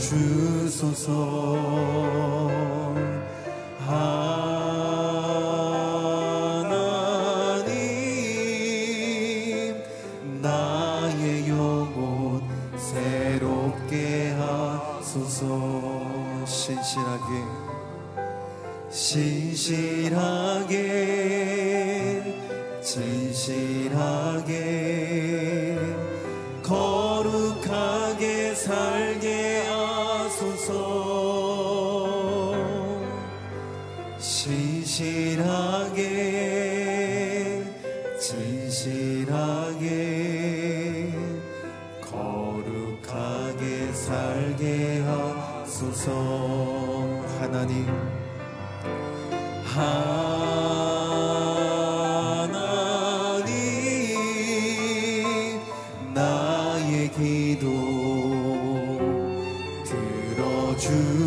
주소서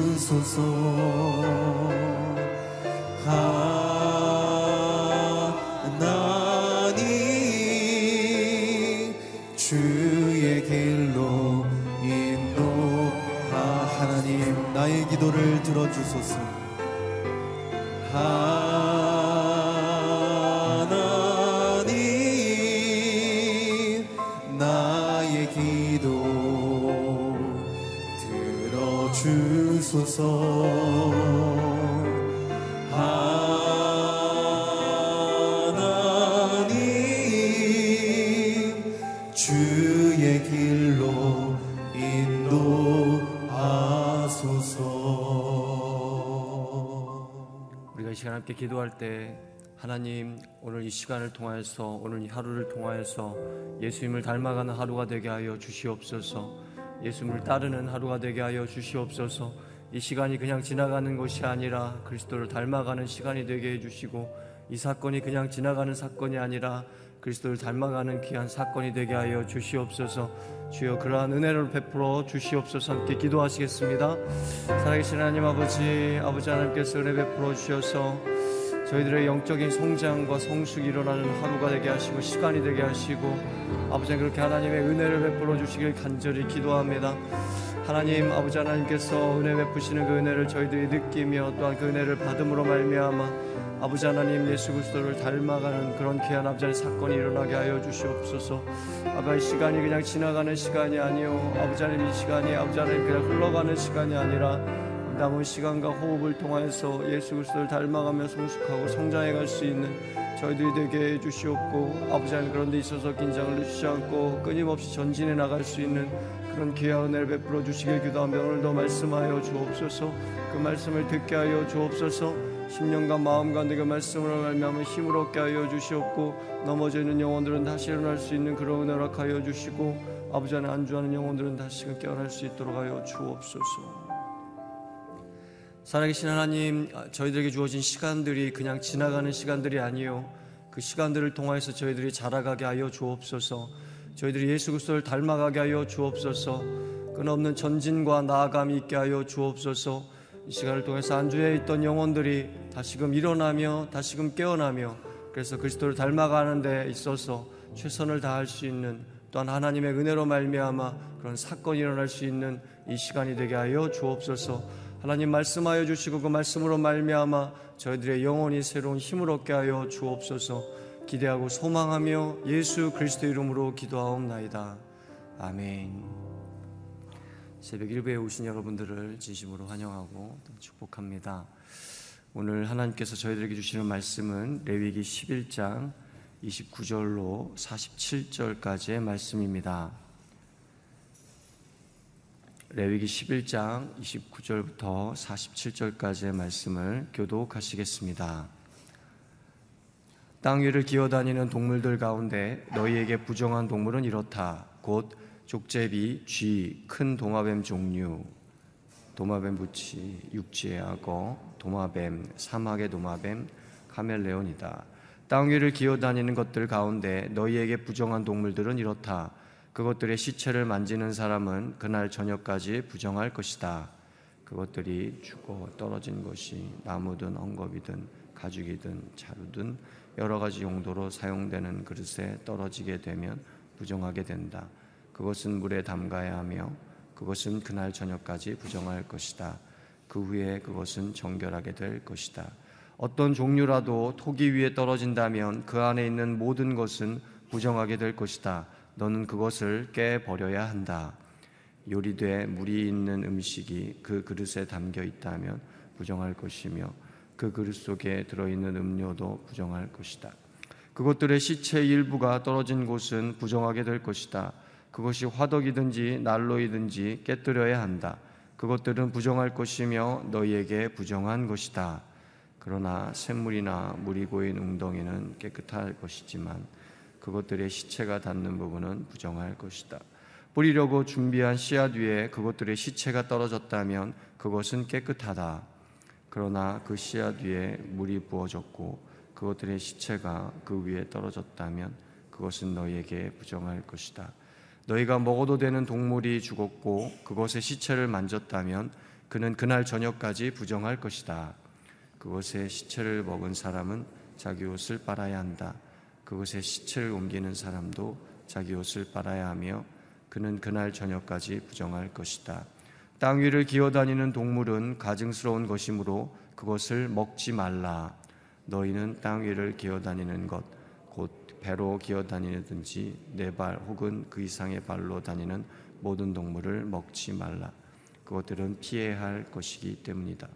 주소서. 하나님 주의 길로 인도하 하나님 나의 기도를 들어주소서. 하 기도할 때 하나님 오늘 이 시간을 통하여서 오늘 이 하루를 통하여서 예수님을 닮아가는 하루가 되게 하여 주시옵소서. 예수님을 따르는 하루가 되게 하여 주시옵소서. 이 시간이 그냥 지나가는 것이 아니라 그리스도를 닮아가는 시간이 되게 해주시고 이 사건이 그냥 지나가는 사건이 아니라 그리스도를 닮아가는 귀한 사건이 되게 하여 주시옵소서. 주여 그러한 은혜를 베풀어 주시옵소서. 함께 기도하시겠습니다. 살아계신 하나님 아버지 아버지 하나님께서 은혜 베풀어 주셔서 저희들의 영적인 성장과 성숙이 일어나는 하루가 되게 하시고 시간이 되게 하시고 아버지 그렇게 하나님의 은혜를 베풀어 주시길 간절히 기도합니다. 하나님 아버지 하나님께서 은혜 베푸시는 그 은혜를 저희들이 느끼며 또한 그 은혜를 받음으로 말미암아 아버지 하나님 예수 그리스도를 닮아가는 그런 귀한 아버지 하나님 사건이 일어나게 하여 주시옵소서. 아버지 시간이 그냥 지나가는 시간이 아니요 아버지 하나님 이 시간이 아버지 하나님 그냥 흘러가는 시간이 아니라 남은 시간과 호흡을 통하여서 예수 그리스도를 닮아가며 성숙하고 성장해 갈 수 있는 저희들이 되게 해 주시옵고 아버지 하나님 그런 데 있어서 긴장을 늦추지 않고 끊임없이 전진해 나갈 수 있는 그런 귀한 은혜를 베풀어 주시길 기도하며 오늘도 말씀하여 주옵소서. 그 말씀을 듣게 하여 주옵소서. 10년간 마음과 내가 말씀으로 말미암아 힘을 얻게 하여 주시옵고 넘어져 있는 영혼들은 다시 일어날 수 있는 그런 은혜를 허락하여 주시고 아버지 안에 안주하는 영혼들은 다시금 깨어날 수 있도록 하여 주옵소서 살아계신 하나님, 아, 저희들에게 주어진 시간들이 그냥 지나가는 시간들이 아니요. 그 시간들을 통하여서 저희들이 자라가게 하여 주옵소서. 저희들이 예수 그리스도를 닮아가게 하여 주옵소서. 끊없는 전진과 나아감이 있게 하여 주옵소서. 이 시간을 통해서 안주해 있던 영혼들이 다시금 일어나며 다시금 깨어나며 그래서 그리스도를 닮아가는 데 있어서 최선을 다할 수 있는 또한 하나님의 은혜로 말미암아 그런 사건이 일어날 수 있는 이 시간이 되게 하여 주옵소서. 하나님 말씀하여 주시고 그 말씀으로 말미암아 저희들의 영혼이 새로운 힘을 얻게 하여 주옵소서. 기대하고 소망하며 예수 그리스도 이름으로 기도하옵나이다. 아멘. 새벽 일부에 오신 여러분들을 진심으로 환영하고 축복합니다. 오늘 하나님께서 저희들에게 주시는 말씀은 레위기 11장 29절로 47절까지의 말씀입니다. 레위기 11장 29절부터 47절까지의 말씀을 교독하시겠습니다. 땅 위를 기어다니는 동물들 가운데 너희에게 부정한 동물은 이렇다. 곧 족제비, 쥐, 큰 도마뱀 종류, 도마뱀 부치, 육지의 악어, 도마뱀, 사막의 도마뱀, 카멜레온이다. 땅 위를 기어다니는 것들 가운데 너희에게 부정한 동물들은 이렇다. 그것들의 시체를 만지는 사람은 그날 저녁까지 부정할 것이다. 그것들이 죽어 떨어진 것이 나무든 엉겁이든 가죽이든 자루든 여러 가지 용도로 사용되는 그릇에 떨어지게 되면 부정하게 된다. 그것은 물에 담가야 하며 그것은 그날 저녁까지 부정할 것이다. 그 후에 그것은 정결하게 될 것이다. 어떤 종류라도 토기 위에 떨어진다면 그 안에 있는 모든 것은 부정하게 될 것이다. 너는 그것을 깨 버려야 한다. 요리돼 물이 있는 음식이 그 그릇에 담겨 있다면 부정할 것이며 그 그릇 속에 들어 있는 음료도 부정할 것이다. 그것들의 시체 일부가 떨어진 곳은 부정하게 될 것이다. 그것이 화덕이든지 난로이든지 깨뜨려야 한다. 그것들은 부정할 것이며 너희에게 부정한 것이다. 그러나 샘물이나 물이 고인 웅덩이는 깨끗할 것이지만 그것들의 시체가 닿는 부분은 부정할 것이다. 뿌리려고 준비한 씨앗 위에 그것들의 시체가 떨어졌다면 그것은 깨끗하다. 그러나 그 씨앗 위에 물이 부어졌고 그것들의 시체가 그 위에 떨어졌다면 그것은 너희에게 부정할 것이다. 너희가 먹어도 되는 동물이 죽었고 그것의 시체를 만졌다면 그는 그날 저녁까지 부정할 것이다. 그것의 시체를 먹은 사람은 자기 옷을 빨아야 한다. 그것의 시체를 옮기는 사람도 자기 옷을 빨아야 하며 그는 그날 저녁까지 부정할 것이다. 땅 위를 기어다니는 동물은 가증스러운 것이므로 그것을 먹지 말라. 너희는 땅 위를 기어다니는 것, 곧 배로 기어다니든지 네 발 혹은 그 이상의 발로 다니는 모든 동물을 먹지 말라. 그것들은 피해야 할 것이기 때문이다.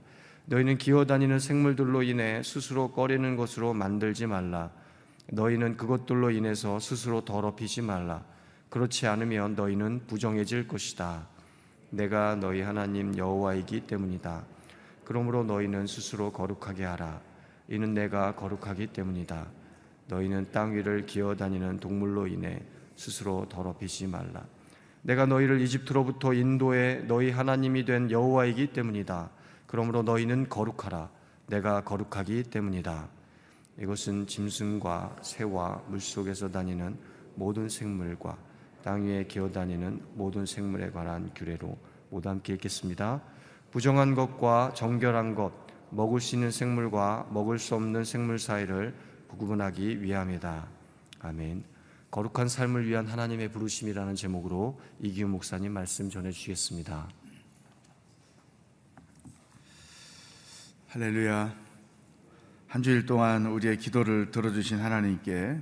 너희는 기어다니는 생물들로 인해 스스로 꺼리는 것으로 만들지 말라. 너희는 그것들로 인해서 스스로 더럽히지 말라. 그렇지 않으면 너희는 부정해질 것이다. 내가 너희 하나님 여호와이기 때문이다. 그러므로 너희는 스스로 거룩하게 하라. 이는 내가 거룩하기 때문이다. 너희는 땅 위를 기어다니는 동물로 인해 스스로 더럽히지 말라. 내가 너희를 이집트로부터 인도해 너희 하나님이 된 여호와이기 때문이다. 그러므로 너희는 거룩하라. 내가 거룩하기 때문이다. 이것은 짐승과 새와 물속에서 다니는 모든 생물과 땅 위에 기어다니는 모든 생물에 관한 규례로 모두 함께 읽겠습니다. 부정한 것과 정결한 것, 먹을 수 있는 생물과 먹을 수 없는 생물 사이를 구분하기 위함이다. 아멘. 거룩한 삶을 위한 하나님의 부르심이라는 제목으로 이기훈 목사님 말씀 전해 주시겠습니다. 할렐루야. 한 주일 동안 우리의 기도를 들어주신 하나님께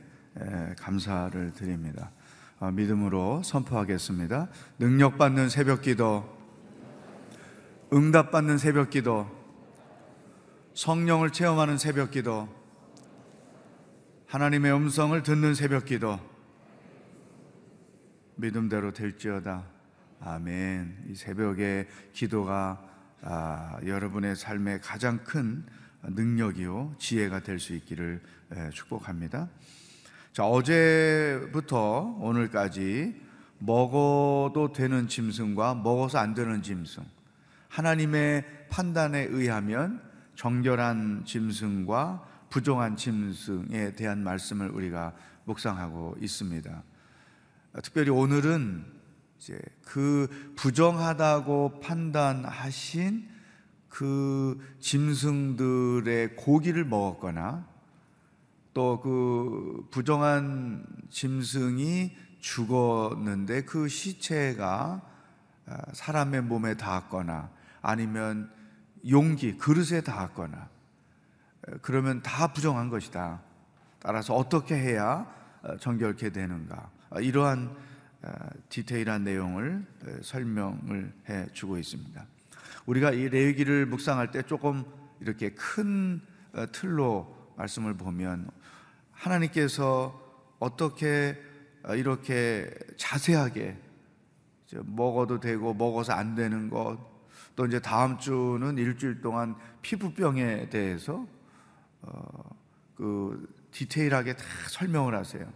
감사를 드립니다. 어, 믿음으로 선포하겠습니다. 능력받는 새벽 기도, 응답받는 새벽 기도, 성령을 체험하는 새벽 기도, 하나님의 음성을 듣는 새벽 기도 믿음대로 될지어다. 아멘. 이 새벽의 기도가 아, 여러분의 삶의 가장 큰 능력이요 지혜가 될 수 있기를 축복합니다. 자, 어제부터 오늘까지 먹어도 되는 짐승과 먹어서 안 되는 짐승. 하나님의 판단에 의하면 정결한 짐승과 부정한 짐승에 대한 말씀을 우리가 묵상하고 있습니다. 특별히 오늘은 이제 그 부정하다고 판단하신 그 짐승들의 고기를 먹었거나 또 그 부정한 짐승이 죽었는데 그 시체가 사람의 몸에 닿았거나 아니면 용기, 그릇에 닿았거나 그러면 다 부정한 것이다. 따라서 어떻게 해야 어, 정결케 되는가? 어, 이러한 어, 디테일한 내용을 설명을 해 주고 있습니다. 우리가 이 레위기를 묵상할 때 조금 이렇게 큰 틀로 말씀을 보면 하나님께서 어떻게 이렇게 자세하게 먹어도 되고 먹어서 안 되는 것, 또 이제 다음 주는 일주일 동안 피부병에 대해서 어, 그 디테일하게 다 설명을 하세요.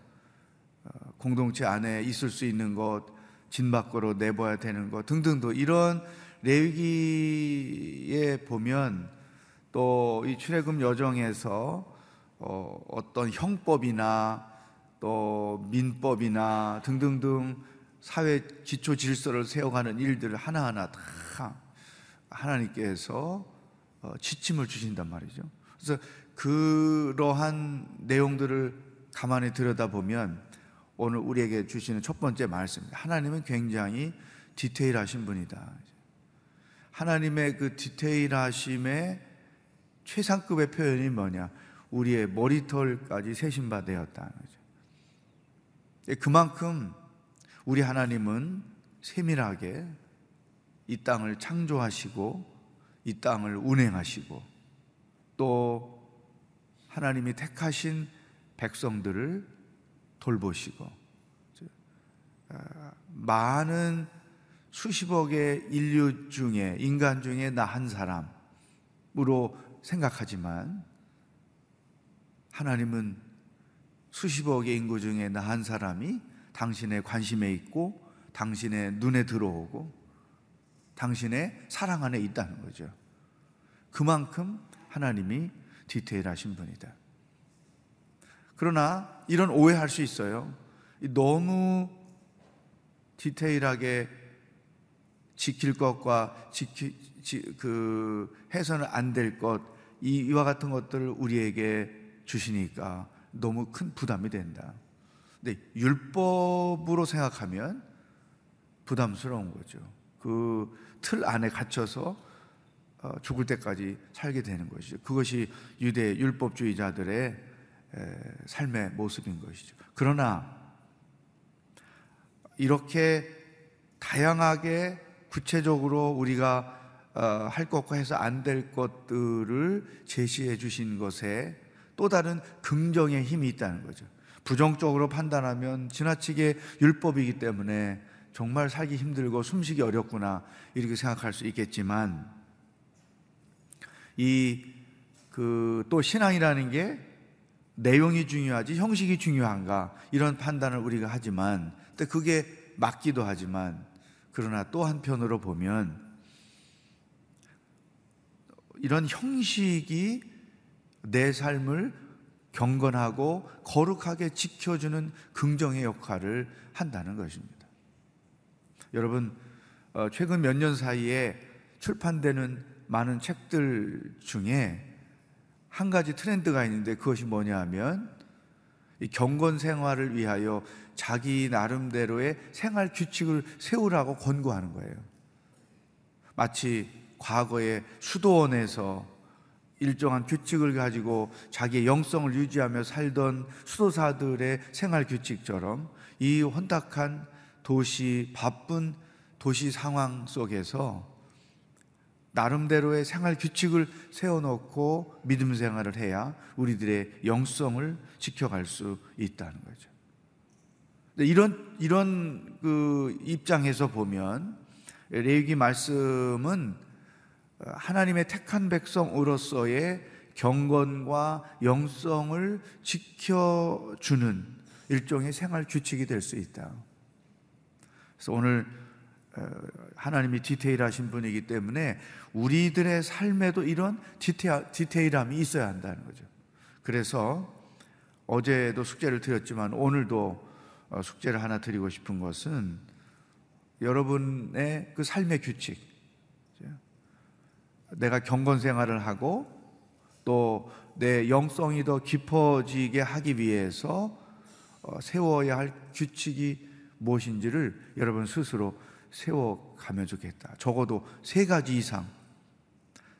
어, 공동체 안에 있을 수 있는 것, 진 밖으로 내봐야 되는 것 등등도 이런 레위기에 보면 또 이 출애굽 여정에서 어, 어떤 형법이나 또 민법이나 등등등 사회 기초 질서를 세워가는 일들을 하나하나 다 하나님께서 어, 지침을 주신단 말이죠. 그래서 그러한 내용들을 가만히 들여다보면 오늘 우리에게 주시는 첫 번째 말씀입니다. 하나님은 굉장히 디테일하신 분이다. 하나님의 그 디테일하심의 최상급의 표현이 뭐냐? 우리의 머리털까지 세신 바 되었다는 거죠. 예, 그만큼 우리 하나님은 세밀하게 이 땅을 창조하시고 이 땅을 운행하시고 또 하나님이 택하신 백성들을 돌보시고 아, 많은 수십억의 인류 중에 인간 중에 나 한 사람으로 생각하지만 하나님은 수십억의 인구 중에 나 한 사람이 당신의 관심에 있고 당신의 눈에 들어오고 당신의 사랑 안에 있다는 거죠. 그만큼 하나님이 디테일하신 분이다. 그러나 이런 오해할 수 있어요. 너무 디테일하게 지킬 것과 지키, 지, 그 해서는 안 될 것, 이와 같은 것들을 우리에게 주시니까 너무 큰 부담이 된다. 근데 율법으로 생각하면 부담스러운 거죠. 그 틀 안에 갇혀서 어, 죽을 때까지 살게 되는 것이죠. 그것이 유대 율법주의자들의 삶의 모습인 것이죠. 그러나 이렇게 다양하게 구체적으로 우리가 어, 할 것과 해서 안 될 것들을 제시해 주신 것에 또 다른 긍정의 힘이 있다는 거죠. 부정적으로 판단하면 지나치게 율법이기 때문에 정말 살기 힘들고 숨쉬기 어렵구나 이렇게 생각할 수 있겠지만 이 그 또 신앙이라는 게 내용이 중요하지 형식이 중요한가 이런 판단을 우리가 하지만 또 그게 맞기도 하지만 그러나 또 한편으로 보면 이런 형식이 내 삶을 경건하고 거룩하게 지켜주는 긍정의 역할을 한다는 것입니다. 여러분 어, 최근 몇 년 사이에 출판되는 많은 책들 중에 한 가지 트렌드가 있는데 그것이 뭐냐 하면 경건 생활을 위하여 자기 나름대로의 생활 규칙을 세우라고 권고하는 거예요. 마치 과거에 수도원에서 일정한 규칙을 가지고 자기의 영성을 유지하며 살던 수도사들의 생활 규칙처럼 이 혼탁한 도시, 바쁜 도시 상황 속에서 나름대로의 생활 규칙을 세워놓고 믿음 생활을 해야 우리들의 영성을 지켜갈 수 있다는 거죠. 이런 이런 그 입장에서 보면 레위기 말씀은 하나님의 택한 백성으로서의 경건과 영성을 지켜주는 일종의 생활 규칙이 될 수 있다. 그래서 오늘 어, 하나님이 디테일하신 분이기 때문에 우리들의 삶에도 이런 디테일, 디테일 함이 있어야 한다는 거죠. 그래서 어제도 숙제를 드렸지만 오늘도 어, 숙제를 하나 드리고 싶은 것은 여러분의 그 삶의 규칙, 내가 경건 생활을 하고 또 내 영성이 더 깊어지게 하기 위해서 어, 세워야 할 규칙이 무엇인지를 여러분 스스로 세워가면 좋겠다. 적어도 세 가지 이상.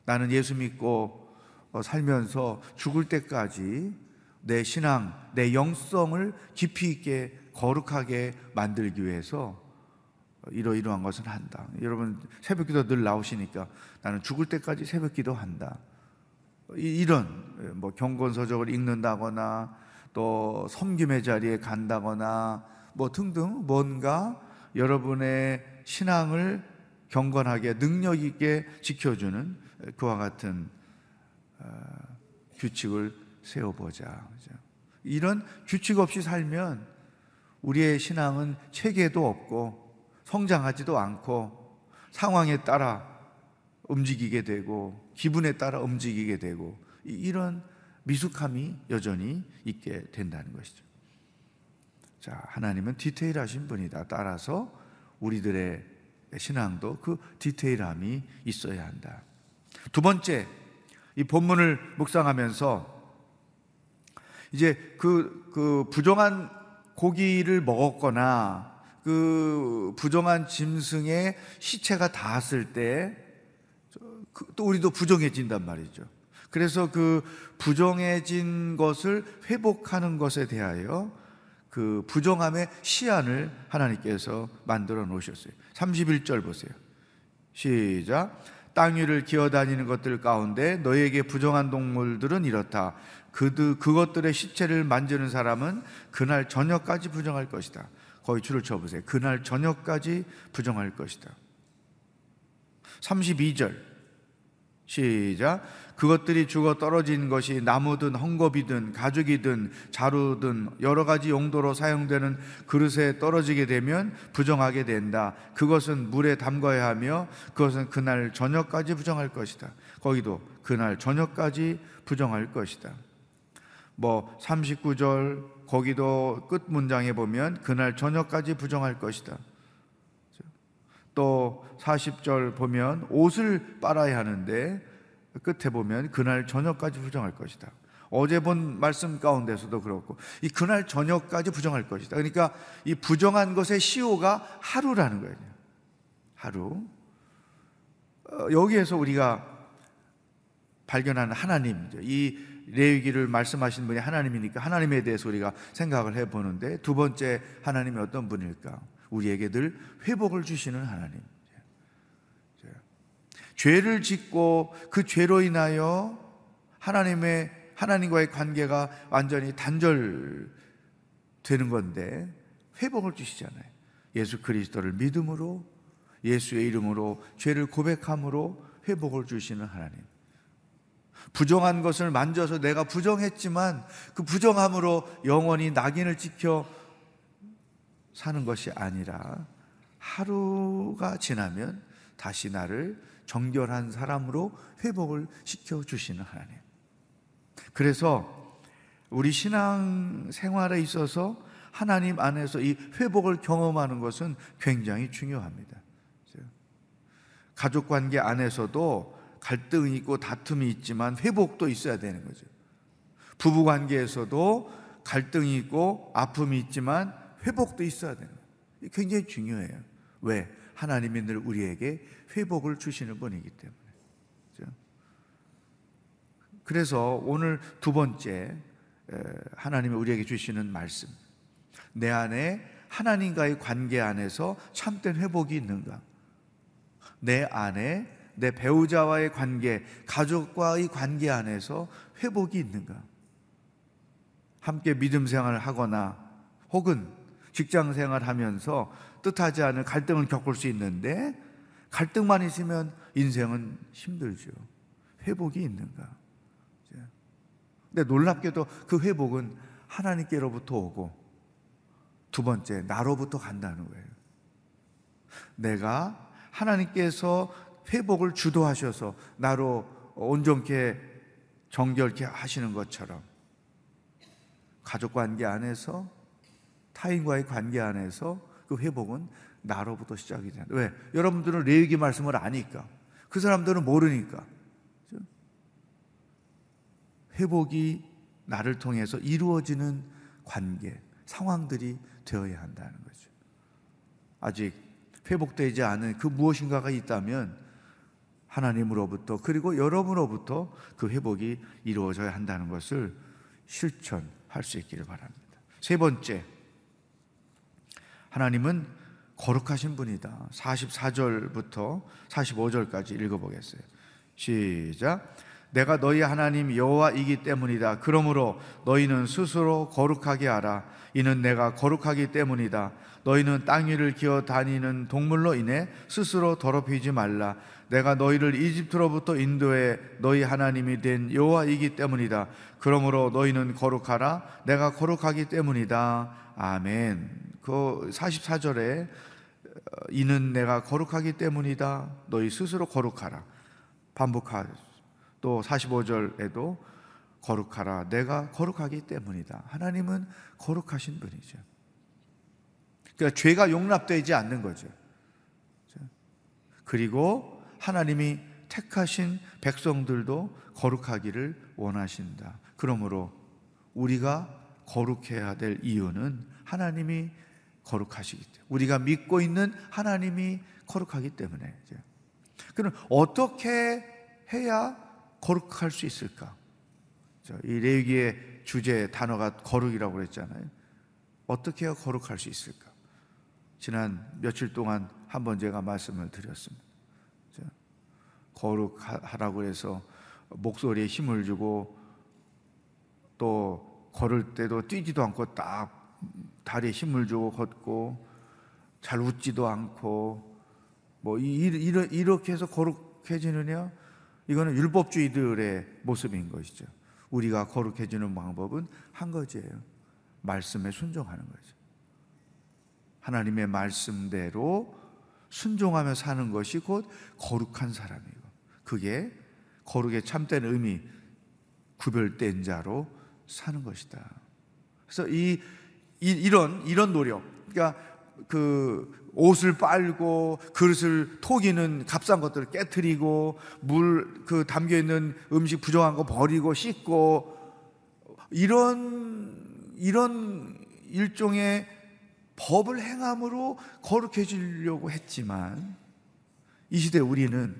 나는 예수 믿고 어, 살면서 죽을 때까지 내 신앙, 내 영성을 깊이 있게 거룩하게 만들기 위해서 이러이러한 것을 한다. 여러분 새벽 기도 늘 나오시니까 나는 죽을 때까지 새벽 기도 한다. 이런 뭐 경건서적을 읽는다거나 또 섬김의 자리에 간다거나 뭐 등등 뭔가 여러분의 신앙을 경건하게 능력 있게 지켜주는 그와 같은 어, 규칙을 세워보자. 이런 규칙 없이 살면 우리의 신앙은 체계도 없고 성장하지도 않고 상황에 따라 움직이게 되고 기분에 따라 움직이게 되고 이런 미숙함이 여전히 있게 된다는 것이죠. 자, 하나님은 디테일하신 분이다. 따라서 우리들의 신앙도 그 디테일함이 있어야 한다. 두 번째, 이 본문을 묵상하면서 이제 그, 그 부정한 고기를 먹었거나 그 부정한 짐승의 시체가 닿았을 때, 그또 우리도 부정해진단 말이죠. 그래서 그 부정해진 것을 회복하는 것에 대하여 그 부정함의 시안을 하나님께서 만들어 놓으셨어요. 31절 보세요. 시작. 땅 위를 기어다니는 것들 가운데 너에게 부정한 동물들은 이렇다. 그드, 그것들의 시체를 만지는 사람은 그날 저녁까지 부정할 것이다. 거기 줄을 쳐보세요. 그날 저녁까지 부정할 것이다. 32절. 시작. 그것들이 죽어 떨어진 것이 나무든 헝겊이든 가죽이든 자루든 여러 가지 용도로 사용되는 그릇에 떨어지게 되면 부정하게 된다. 그것은 물에 담가야 하며 그것은 그날 저녁까지 부정할 것이다. 거기도 그날 저녁까지 부정할 것이다. 뭐 39절 거기도 끝 문장에 보면 그날 저녁까지 부정할 것이다. 또 40절 보면 옷을 빨아야 하는데 끝에 보면 그날 저녁까지 부정할 것이다. 어제 본 말씀 가운데서도 그렇고 이 그날 저녁까지 부정할 것이다. 그러니까 이 부정한 것의 시효가 하루라는 거예요. 하루. 어, 여기에서 우리가 발견하는 하나님, 이 레위기를 말씀하신 분이 하나님이니까 하나님에 대해서 우리가 생각을 해 보는데 두 번째 하나님이 어떤 분일까? 우리에게 늘 회복을 주시는 하나님. 죄를 짓고 그 죄로 인하여 하나님의 하나님과의 관계가 완전히 단절되는 건데 회복을 주시잖아요. 예수 그리스도를 믿음으로 예수의 이름으로 죄를 고백함으로 회복을 주시는 하나님. 부정한 것을 만져서 내가 부정했지만 그 부정함으로 영원히 낙인을 찍혀 사는 것이 아니라 하루가 지나면 다시 나를 정결한 사람으로 회복을 시켜 주시는 하나님. 그래서 우리 신앙 생활에 있어서 하나님 안에서 이 회복을 경험하는 것은 굉장히 중요합니다. 가족 관계 안에서도 갈등이 있고 다툼이 있지만 회복도 있어야 되는 거죠. 부부 관계에서도 갈등이 있고 아픔이 있지만 회복도 있어야 되는 거예요. 굉장히 중요해요. 왜? 하나님이 늘 우리에게 회복을 주시는 분이기 때문에. 그래서 오늘 두 번째 하나님이 우리에게 주시는 말씀. 내 안에 하나님과의 관계 안에서 참된 회복이 있는가? 내 안에 내 배우자와의 관계, 가족과의 관계 안에서 회복이 있는가? 함께 믿음 생활을 하거나 혹은 직장 생활 하면서 뜻하지 않은 갈등을 겪을 수 있는데 갈등만 있으면 인생은 힘들죠. 회복이 있는가? 근데 놀랍게도 그 회복은 하나님께로부터 오고 두 번째 나로부터 간다는 거예요. 내가 하나님께서 회복을 주도하셔서 나로 온전케 정결케 하시는 것처럼 가족 관계 안에서 타인과의 관계 안에서 그 회복은 나로부터 시작이 된다. 왜? 여러분들은 레위기 말씀을 아니까. 그 사람들은 모르니까. 회복이 나를 통해서 이루어지는 관계, 상황들이 되어야 한다는 거죠. 아직 회복되지 않은 그 무엇인가가 있다면 하나님으로부터 그리고 여러분으로부터 그 회복이 이루어져야 한다는 것을 실천할 수 있기를 바랍니다. 세 번째, 하나님은 거룩하신 분이다. 44절부터 45절까지 읽어보겠어요. 시작. 내가 너희 하나님 여호와이기 때문이다. 그러므로 너희는 스스로 거룩하게 하라. 이는 내가 거룩하기 때문이다. 너희는 땅 위를 기어 다니는 동물로 인해 스스로 더럽히지 말라. 내가 너희를 이집트로부터 인도해 너희 하나님이 된 여호와이기 때문이다. 그러므로 너희는 거룩하라. 내가 거룩하기 때문이다. 아멘. 그 44절에 이는 내가 거룩하기 때문이다. 너희 스스로 거룩하라. 반복하. 또 45절에도 거룩하라. 내가 거룩하기 때문이다. 하나님은 거룩하신 분이죠. 그러니까 죄가 용납되지 않는 거죠. 그리고 하나님이 택하신 백성들도 거룩하기를 원하신다. 그러므로 우리가 거룩해야 될 이유는 하나님이 거룩하시기 때문에 우리가 믿고 있는 하나님이 거룩하기 때문에 그럼 어떻게 해야 거룩할 수 있을까? 이 레위기의 주제 단어가 거룩이라고 그랬잖아요. 어떻게 해야 거룩할 수 있을까? 지난 며칠 동안 한번 제가 말씀을 드렸습니다. 거룩하라고 해서 목소리에 힘을 주고 또 걸을 때도 뛰지도 않고 딱 다리에 힘을 주고 걷고 잘 웃지도 않고 뭐 이렇게 해서 거룩해지느냐? 이거는 율법주의들의 모습인 것이죠. 우리가 거룩해지는 방법은 한 가지예요. 말씀에 순종하는 거죠. 하나님의 말씀대로 순종하며 사는 것이 곧 거룩한 사람이고 그게 거룩의 참된 의미 구별된 자로 사는 것이다. 그래서 이, 이 이 런 이런 노력, 그러니까 그 옷을 빨고 그릇을 토기는 값싼 것들을 깨뜨리고 물 그 담겨 있는 음식 부정한 거 버리고 씻고 이런 이런 일종의 법을 행함으로 거룩해지려고 했지만 이 시대 우리는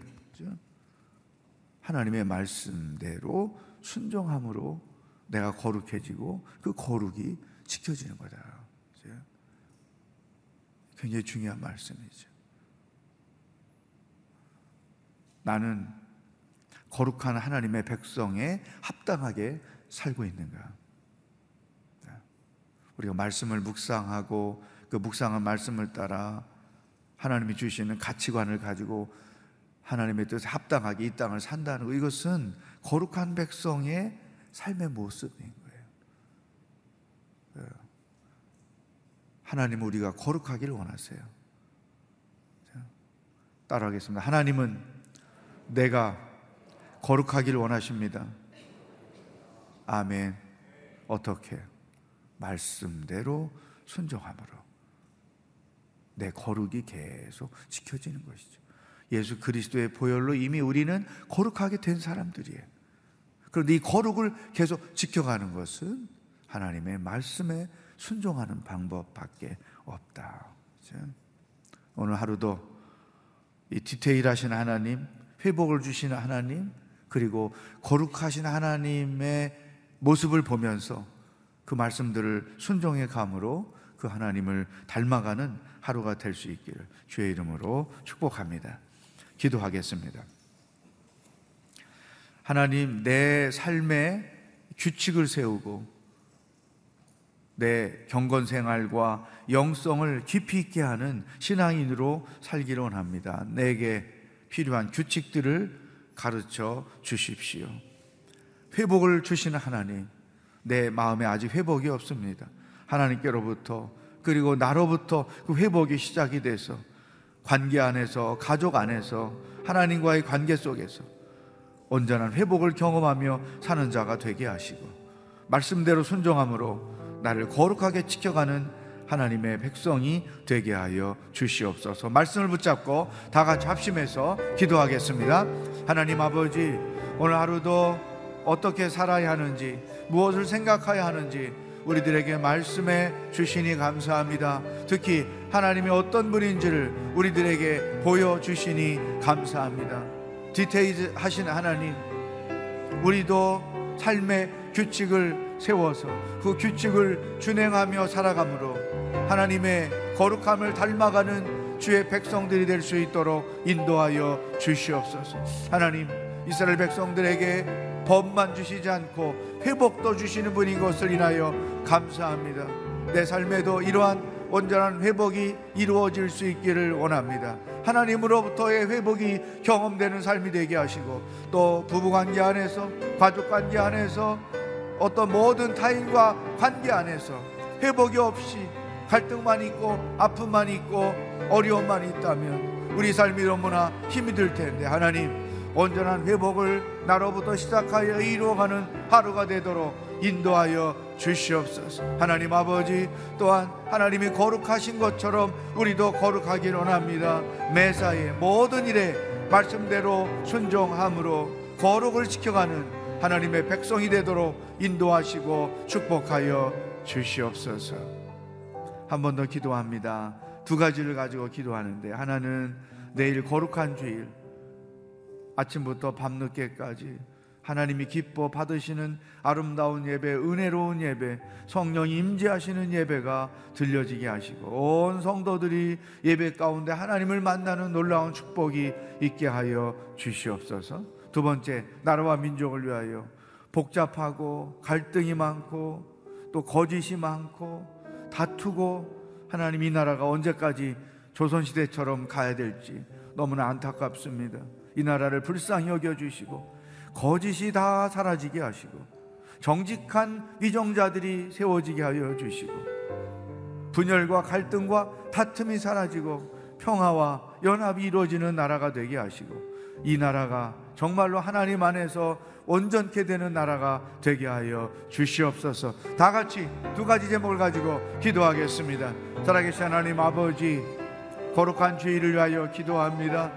하나님의 말씀대로 순종함으로 내가 거룩해지고 그 거룩이 지켜지는 거다. 굉장히 중요한 말씀이죠. 나는 거룩한 하나님의 백성에 합당하게 살고 있는가? 우리가 말씀을 묵상하고 그 묵상한 말씀을 따라 하나님이 주시는 가치관을 가지고 하나님의 뜻에 합당하게 이 땅을 산다는 것 이것은 거룩한 백성의 삶의 모습인 거예요. 네. 하나님 우리가 거룩하기를 원하세요. 따라하겠습니다. 하나님은 내가 거룩하기를 원하십니다. 아멘. 어떻게? 말씀대로 순종함으로 내 거룩이 계속 지켜지는 것이죠. 예수 그리스도의 보혈로 이미 우리는 거룩하게 된 사람들이에요. 그런데 이 거룩을 계속 지켜가는 것은 하나님의 말씀에 순종하는 방법밖에 없다. 오늘 하루도 이 디테일하신 하나님, 회복을 주시는 하나님, 그리고 거룩하신 하나님의 모습을 보면서 그 말씀들을 순종해 감으로 그 하나님을 닮아가는 하루가 될 수 있기를 주의 이름으로 축복합니다. 기도하겠습니다. 하나님, 내 삶에 규칙을 세우고 내 경건 생활과 영성을 깊이 있게 하는 신앙인으로 살기를 원합니다. 내게 필요한 규칙들을 가르쳐 주십시오. 회복을 주시는 하나님, 내 마음에 아직 회복이 없습니다. 하나님께로부터 그리고 나로부터 그 회복이 시작이 돼서 관계 안에서 가족 안에서 하나님과의 관계 속에서 온전한 회복을 경험하며 사는 자가 되게 하시고 말씀대로 순종함으로 나를 거룩하게 지켜가는 하나님의 백성이 되게 하여 주시옵소서. 말씀을 붙잡고 다 같이 합심해서 기도하겠습니다. 하나님 아버지, 오늘 하루도 어떻게 살아야 하는지, 무엇을 생각해야 하는지 우리들에게 말씀해 주시니 감사합니다. 특히 하나님이 어떤 분인지를 우리들에게 보여주시니 감사합니다. 디테일 하신 하나님, 우리도 삶의 규칙을 세워서 그 규칙을 준행하며 살아가므로 하나님의 거룩함을 닮아가는 주의 백성들이 될 수 있도록 인도하여 주시옵소서. 하나님, 이스라엘 백성들에게 법만 주시지 않고 회복도 주시는 분인 것을 인하여 감사합니다. 내 삶에도 이러한 온전한 회복이 이루어질 수 있기를 원합니다. 하나님으로부터의 회복이 경험되는 삶이 되게 하시고 또 부부관계 안에서 가족관계 안에서 어떤 모든 타인과 관계 안에서 회복이 없이 갈등만 있고 아픔만 있고 어려움만 있다면 우리 삶이 너무나 힘이 들 텐데 하나님 온전한 회복을 나로부터 시작하여 이루어가는 하루가 되도록 인도하여 주시옵소서. 하나님 아버지 또한 하나님이 거룩하신 것처럼 우리도 거룩하기 원합니다. 매사에 모든 일에 말씀대로 순종함으로 거룩을 지켜가는 하나님의 백성이 되도록 인도하시고 축복하여 주시옵소서. 한 번 더 기도합니다. 두 가지를 가지고 기도하는데 하나는 내일 거룩한 주일 아침부터 밤늦게까지 하나님이 기뻐 받으시는 아름다운 예배, 은혜로운 예배, 성령이 임재하시는 예배가 들려지게 하시고 온 성도들이 예배 가운데 하나님을 만나는 놀라운 축복이 있게 하여 주시옵소서. 두 번째, 나라와 민족을 위하여 복잡하고 갈등이 많고 또 거짓이 많고 다투고 하나님 이 나라가 언제까지 조선시대처럼 가야 될지 너무나 안타깝습니다. 이 나라를 불쌍히 여겨 주시고 거짓이 다 사라지게 하시고 정직한 위정자들이 세워지게 하여 주시고 분열과 갈등과 다툼이 사라지고 평화와 연합이 이루어지는 나라가 되게 하시고 이 나라가 정말로 하나님 안에서 온전케 되는 나라가 되게 하여 주시옵소서. 다 같이 두 가지 제목을 가지고 기도하겠습니다. 살아계신 하나님 아버지, 거룩한 주의를 위하여 기도합니다.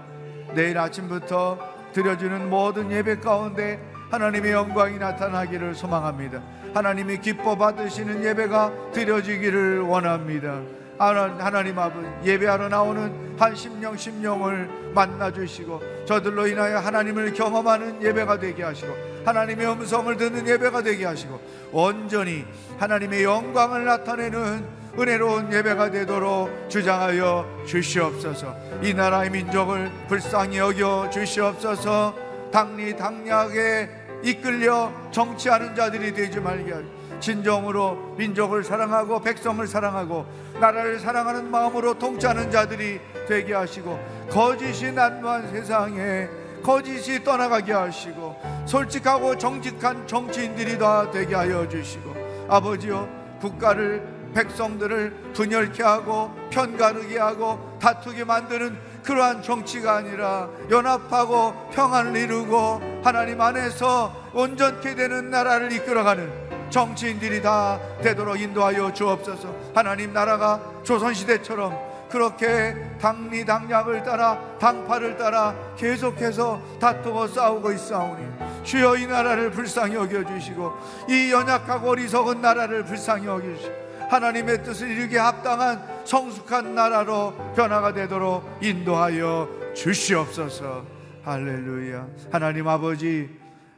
내일 아침부터 드려주는 모든 예배 가운데 하나님의 영광이 나타나기를 소망합니다. 하나님이 기뻐 받으시는 예배가 드려지기를 원합니다. 하나님 아버지 예배하러 나오는 한 심령 심령을 만나 주시고 저들로 인하여 하나님을 경험하는 예배가 되게 하시고 하나님의 음성을 듣는 예배가 되게 하시고 온전히 하나님의 영광을 나타내는 은혜로운 예배가 되도록 주장하여 주시옵소서. 이 나라의 민족을 불쌍히 여겨 주시옵소서. 당리 당략에 이끌려 정치하는 자들이 되지 말게. 진정으로 민족을 사랑하고 백성을 사랑하고 나라를 사랑하는 마음으로 통치하는 자들이 되게 하시고 거짓이 난무한 세상에 거짓이 떠나가게 하시고 솔직하고 정직한 정치인들이 다 되게 하여 주시고 아버지여 국가를 백성들을 분열케 하고 편가르게 하고 다투게 만드는 그러한 정치가 아니라 연합하고 평안을 이루고 하나님 안에서 온전케 되는 나라를 이끌어가는 정치인들이 다 되도록 인도하여 주옵소서. 하나님 나라가 조선 시대처럼 그렇게 당리 당략을 따라 당파를 따라 계속해서 다투고 싸우고 있사오니 주여 이 나라를 불쌍히 여겨 주시고 이 연약하고 어리석은 나라를 불쌍히 여겨 주시고 하나님의 뜻을 이루게 합당한 성숙한 나라로 변화가 되도록 인도하여 주시옵소서. 할렐루야. 하나님 아버지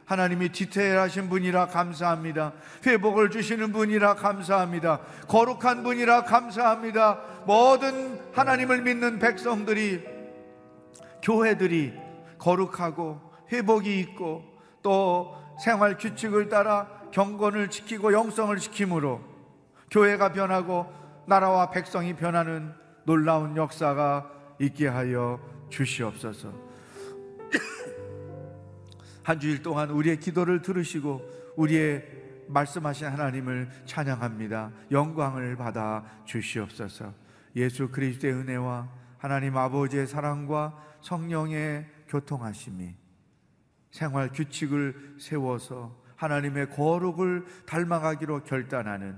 하나님이 디테일하신 분이라 감사합니다. 회복을 주시는 분이라 감사합니다. 거룩한 분이라 감사합니다. 모든 하나님을 믿는 백성들이 교회들이 거룩하고 회복이 있고 또 생활 규칙을 따라 경건을 지키고 영성을 지킴으로 교회가 변하고 나라와 백성이 변하는 놀라운 역사가 있게 하여 주시옵소서. 한 주일 동안 우리의 기도를 들으시고 우리의 말씀하신 하나님을 찬양합니다. 영광을 받아 주시옵소서. 예수 그리스도의 은혜와 하나님 아버지의 사랑과 성령의 교통하심이 생활 규칙을 세워서 하나님의 거룩을 닮아가기로 결단하는